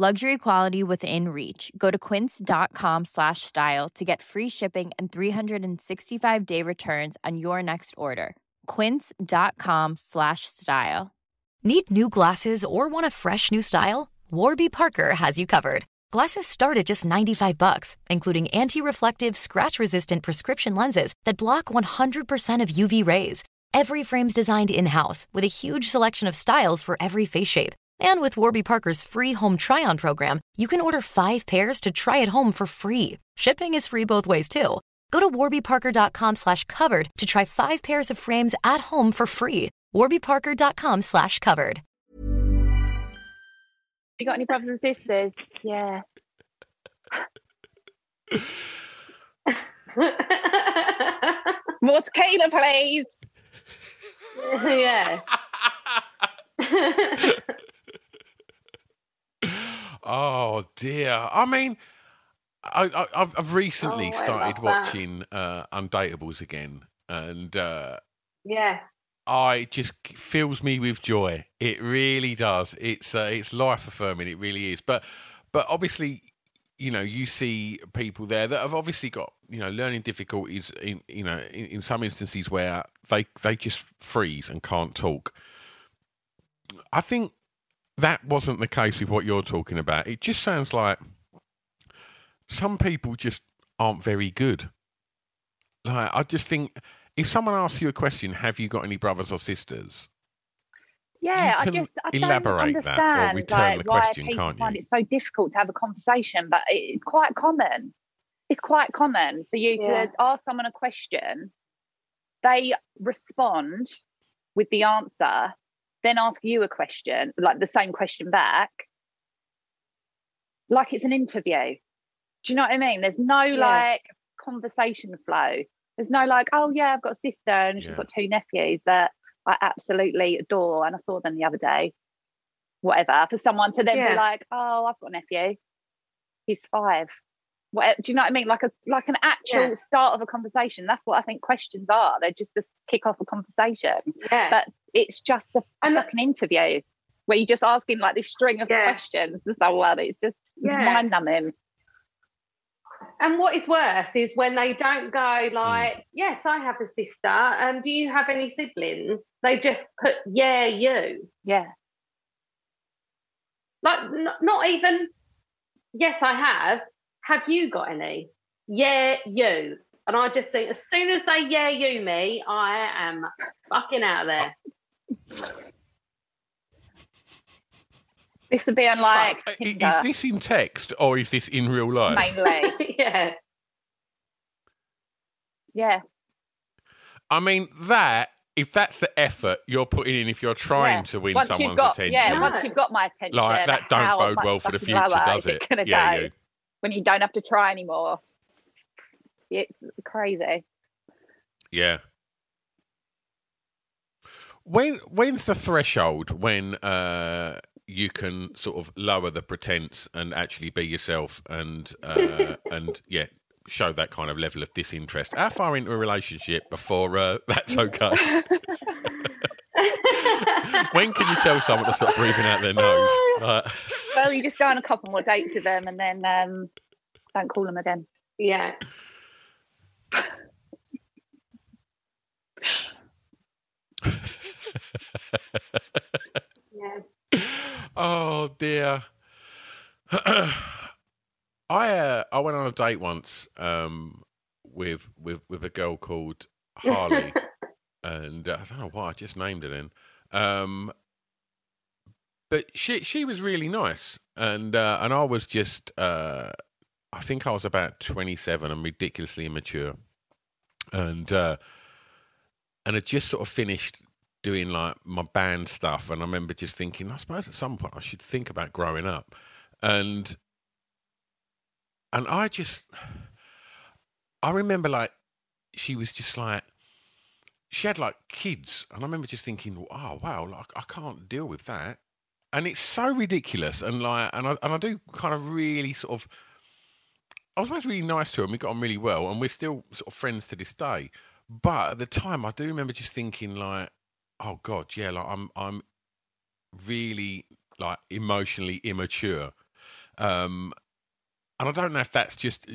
Luxury quality within reach. Go to quince.com slash style to get free shipping and 365 day returns on your next order. Quince.com slash style. Need new glasses or want a fresh new style? Warby Parker has you covered. Glasses start at just 95 bucks, including anti-reflective, scratch-resistant prescription lenses that block 100% of UV rays. Every frame's designed in-house with a huge selection of styles for every face shape. And with Warby Parker's free home try-on program, you can order 5 pairs to try at home for free. Shipping is free both ways too. Go to warbyparker.com slash covered to try 5 pairs of frames at home for free. warbyparker.com slash covered. you got any brothers and sisters? Yeah. More tequila, please. yeah. Oh dear. I mean, I, I I've- I've recently Oh, started watching uh, Undateables again, and uh, yeah. I just fills me with joy. It really does. It's uh, it's life affirming. It really is. But but obviously, you know, you see people there that have obviously got you know learning difficulties. In you know, in, in some instances where they they just freeze and can't talk. I think that wasn't the case with what you're talking about. It just sounds like some people just aren't very good. Like I just think if someone asks you a question, have you got any brothers or sisters? Yeah, I can just I elaborate don't that or understand return like, the why question, people can't find you? it so difficult to have a conversation, but it's quite common. It's quite common for you Yeah. to ask someone a question, they respond with the answer, then ask you a question, like the same question back, like it's an interview. Do you know what I mean? There's no like conversation flow. There's no like, oh yeah, I've got a sister and she's Yeah. got two nephews that I absolutely adore, and I saw them the other day. Whatever for someone to then Yeah. be like, oh, I've got a nephew. He's five. What, do you know what I mean? Like a like an actual Yeah. start of a conversation. That's what I think questions are. They're just to kick off a conversation. Yeah. But it's just a and like an interview where you're just asking like this string of Yeah. questions to oh, someone. It's just Yeah. mind numbing. And what is worse is when they don't go like, mm. "Yes, I have a sister." And do you have any siblings? They just put, "Yeah, you." Yeah. Like n- not even, "Yes, I have." Have you got any? Yeah, you. And I just think as soon as they yeah you me, I am fucking out of there. This would be on like I- Tinder Is this in text or is this in real life? mainly. yeah. yeah. I mean, that, if that's the effort you're putting in, if you're trying yeah. to win once someone's you've got, attention, Yeah, once you've got my attention, like that don't bode well for the future, does is it? Yeah, go you. When you don't have to try anymore. It's crazy. Yeah. When when's the threshold when uh, you can sort of lower the pretense and actually be yourself and uh, and yeah show that kind of level of disinterest? How far into a relationship before uh, that's okay? when can you tell someone to stop breathing out their nose? Like, Well, you just go on a couple more dates with them and then um, don't call them again. Yeah. yeah. Oh dear. I uh, I went on a date once um, with with with a girl called Harley, and uh, I don't know why I just named it in. Um, but she she was really nice, and uh, and I was just uh, I think I was about twenty seven and ridiculously immature, and uh, and had just sort of finished doing like my band stuff, and I remember just thinking, I suppose at some point I should think about growing up, and and I just I remember like she was just like she had like kids, and I remember just thinking, oh wow, like I can't deal with that, and it's so ridiculous, and like and I and I do kind of really sort of. I was always really nice to her, and we got on really well, and we're still sort of friends to this day. But at the time, I do remember just thinking, like, oh god, yeah, like I'm I'm really like emotionally immature. Um, and I don't know if that's just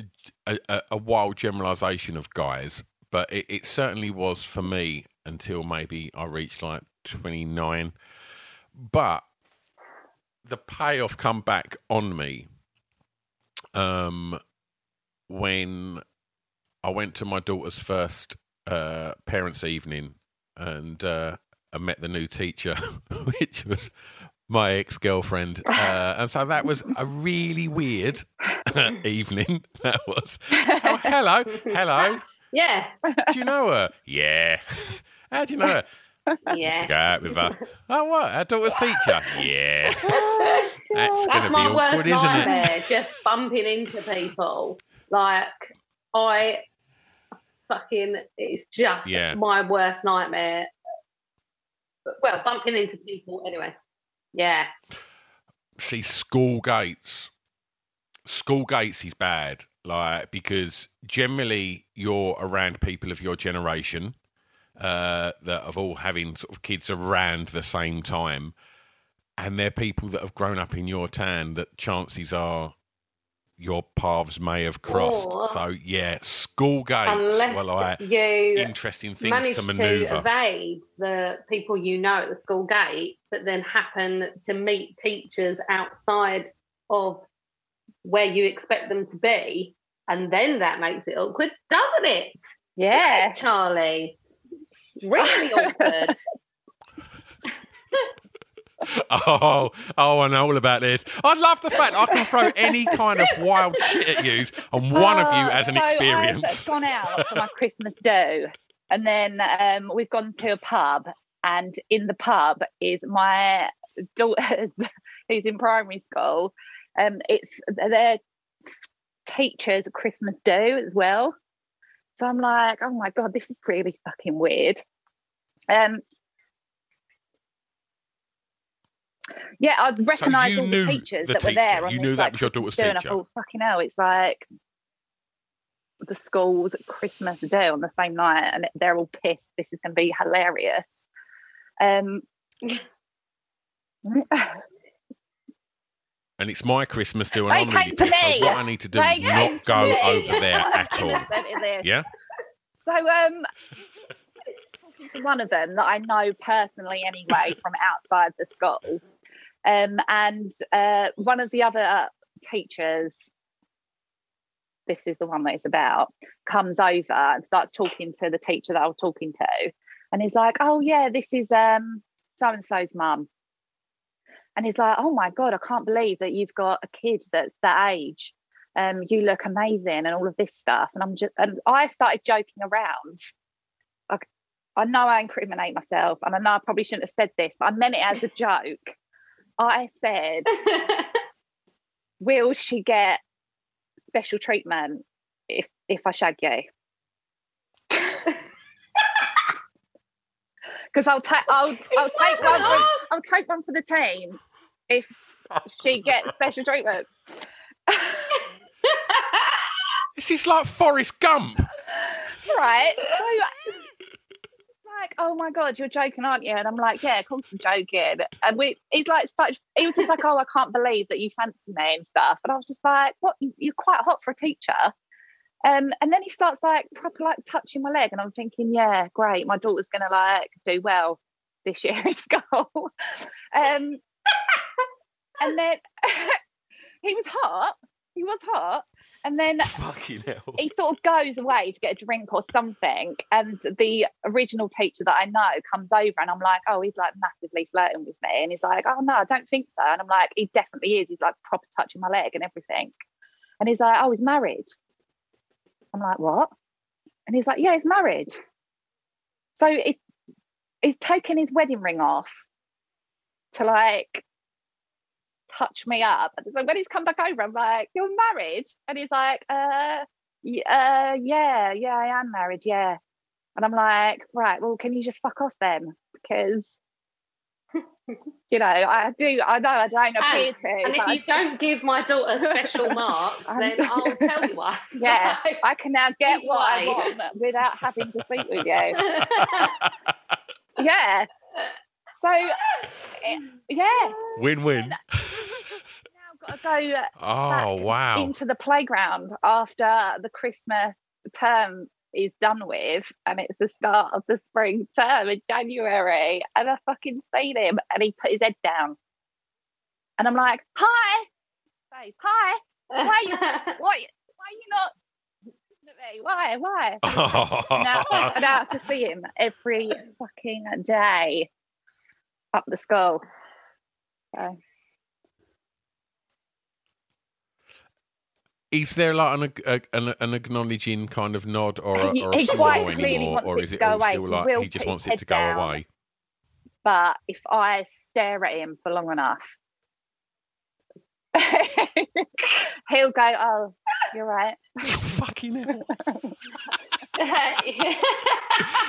a, a, a wild generalization of guys, but it, it certainly was for me until maybe I reached like 29. But the payoff come back on me um, when I went to my daughter's first uh, parents' evening and uh, I met the new teacher, which was my ex girlfriend. Uh, and so that was a really weird evening. That was. Oh, hello. Hello. Yeah. Do you know her? Yeah. How do you know her? Yeah. Go out with her. Oh, what? Our daughter's teacher? Yeah. That's going to be my worst awkward, isn't it? Just bumping into people. Like I fucking it's just Yeah. my worst nightmare. Well, bumping into people anyway. Yeah. see school gates school gates is bad like because generally you're around people of your generation uh that have all having sort of kids around the same time and they're people that have grown up in your town that chances are your paths may have crossed Or- so yeah school gates Well, were like you interesting things to maneuver evade the people you know at the school gate, but then happen to meet teachers outside of where you expect them to be, and then that makes it awkward, doesn't it? Yeah. Charlie. Really awkward. Oh, oh, I know all about this. I love the fact I can throw any kind of wild shit at you, and one of you Uh, has an so experience. I've gone out for my Christmas do, and then um, we've gone to a pub, and in the pub is my daughter's, who's in primary school. Um, it's their teachers' Christmas do as well. So I'm like, oh my god, this is really fucking weird. Um, Yeah, I recognised you all the teachers the that were there. on You this, knew that like, was your Christmas daughter's do, and I thought, fucking hell, it's like the school's Christmas Day on the same night, and they're all pissed. This is going to be hilarious. Um, And it's my Christmas do, and They I'm really came to pissed. me. So what I need to do They is not go me. over there at all. Innocent in this. Yeah. So, um, one of them that I know personally anyway from outside the school, um, and uh, one of the other teachers, this is the one that it's about, comes over and starts talking to the teacher that I was talking to, and he's like, "Oh yeah, this is um so and so's mum." And he's like, "Oh my god, I can't believe that you've got a kid that's that age." um, you look amazing and all of this stuff. And I'm just, and I started joking around. Like, I know I incriminate myself and I know I probably shouldn't have said this, but I meant it as a joke. I said, will she get special treatment if, if I shag you? Because I'll take I'll I'll take one for, I'll take one for the team if she gets special treatment. This is like Forrest Gump. right? So, like, oh my god, you're joking, aren't you? And I'm like, yeah, of course I'm joking. And we, he's like, started, he was just like, oh, I can't believe that you fancy me and stuff. And I was just like, what? You're quite hot for a teacher. Um, and then he starts like proper like touching my leg, and I'm thinking, yeah, great, my daughter's gonna like do well this year at school. um, and then he was hot. He was hot. And then he sort of goes away to get a drink or something, and the original teacher that I know comes over, and I'm like, oh, he's like massively flirting with me, and he's like, oh no, I don't think so, and I'm like, he definitely is. He's like proper touching my leg and everything, and he's like, oh, he's married. I'm like, what? And he's like, yeah, he's married. So it, he's taken his wedding ring off to like touch me up. And so when he's come back over, I'm like, "You're married?" And he's like, "Uh, uh, yeah, yeah, I am married, yeah." And I'm like, "Right, well, can you just fuck off then?" Because you know, I do, I know I don't appear And, to. and if you don't give my daughter a special marks, then I'll tell you why. yeah, I can now get what I want without having to sleep with you. yeah. So, yeah, Win-win. I've got to go. uh, Oh wow. into the playground after the Christmas term is done with, and it's the start of the spring term in January. And I fucking seen him, and he put his head down, and I'm like, "Hi, hi, why you, why, why you not?" looking at me? Why, why? now, and I have to see him every fucking day up the skull. So. Is there like an, a, an, an acknowledging kind of nod or a, or a smile quite anymore, or is it all away. still like he just wants it to go down. away? but if I stare at him for long enough, he'll go, "Oh, you're right." Fucking hell.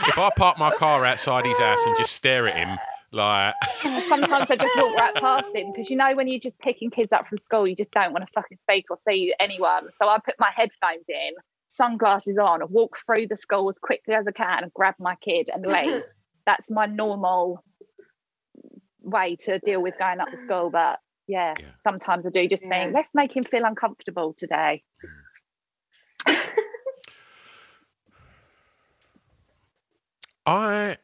If I park my car outside his house and just stare at him, like Sometimes I just walk right past him because you know when you're just picking kids up from school, you just don't want to fucking speak or see anyone. So I put my headphones in, sunglasses on, walk through the school as quickly as I can, and grab my kid and leave. That's my normal way to deal with going up the school. But yeah, sometimes I do just think, let's make him feel uncomfortable today. I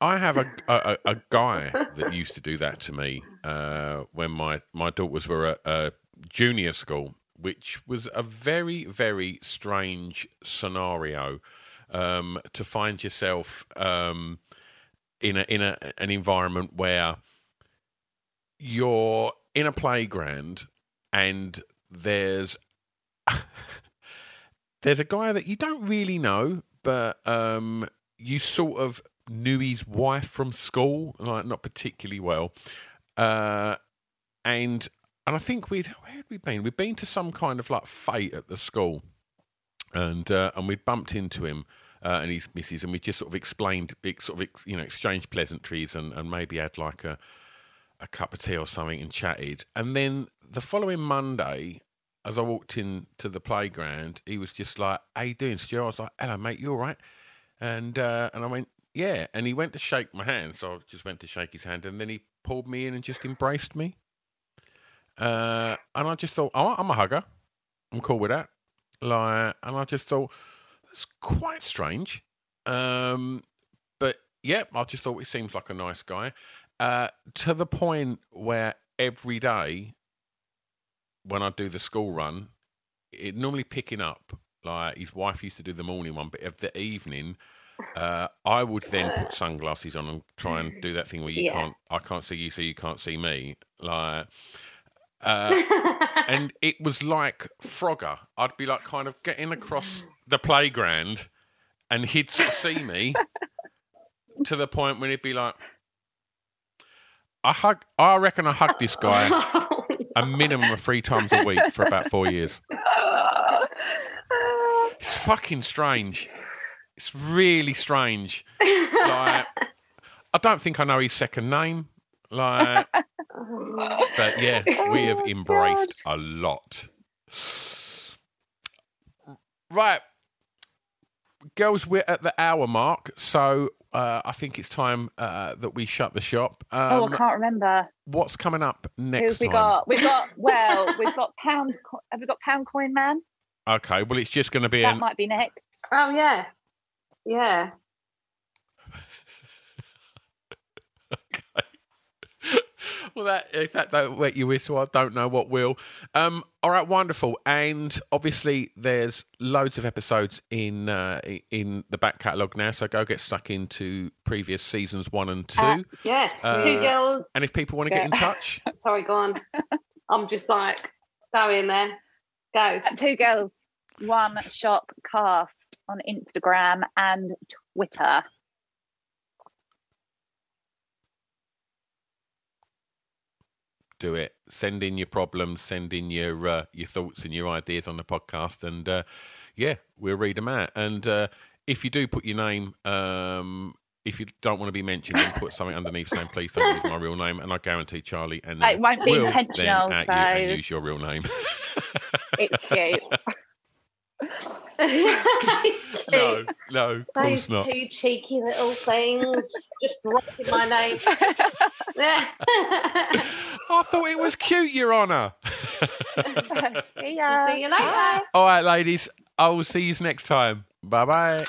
I have a a, a guy that used to do that to me uh, when my my daughters were at a junior school, which was a very very strange scenario. Um, to find yourself um, in a in a an environment where you're in a playground and there's there's a guy that you don't really know, but um, you sort of knew his wife from school, like not particularly well. Uh, and and I think we'd where had we been? We'd been to some kind of like fete at the school, and uh, and we'd bumped into him. Uh, and his missus, and we just sort of explained, ex- sort of, you know, exchanged pleasantries, and, and maybe had like a a cup of tea or something and chatted. And then the following Monday, as I walked into the playground, he was just like, "How you doing, Stu?" I was like, "Hello, mate. You all right?" And uh, and I went, "Yeah." And he went to shake my hand, so I just went to shake his hand, and then he pulled me in and just embraced me. Uh, and I just thought, "Oh, I'm a hugger. I'm cool with that." Like, and I just thought that's quite strange. Um, but yeah, I just thought he seems like a nice guy. Uh, to the point where every day when I do the school run, it normally picking up. Like his wife used to do the morning one, but of the evening, uh, I would then put sunglasses on and try and do that thing where you Yeah. can't, I can't see you, so you can't see me. Like, uh, and it was like Frogger. I'd be like kind of getting across the playground, and he'd see me to the point when he'd be like, I hug. I reckon I hugged this guy a minimum of three times a week for about four years. It's fucking strange. It's really strange. Like, I don't think I know his second name. Like, but yeah, we have embraced a lot. Right, girls, we're at the hour mark, so uh, I think it's time uh, that we shut the shop. Um, oh, I can't remember. What's coming up Who next have we time? got? We've got well, we've got pound. Co- have we got pound coin man? Okay, well, it's just going to be That an might be next. Oh yeah, yeah. well, that if that don't wet your whistle, I don't know what will. Um, all right, wonderful. And obviously, there's loads of episodes in uh, in the back catalogue now, so go get stuck into previous seasons one and two. Uh, yeah, Uh, two girls. And if people want to get in touch, Sorry, go on. I'm just like, go in there. Go. Two girls, one shop cast on Instagram and Twitter. do it. Send in your problems, send in your uh, your thoughts and your ideas on the podcast, and uh, yeah, we'll read them out. And uh, if you do put your name, um, if you don't want to be mentioned, then put something underneath saying please don't use my real name, and I guarantee Charlie and It won't be will intentional, Then at you and so- use your real name. It's cute. no, no, of course Those not. two cheeky little things. just dropping my name. I thought it was cute, Your Honour. See ya. See you later. All right, ladies, I will see you next time. Bye bye.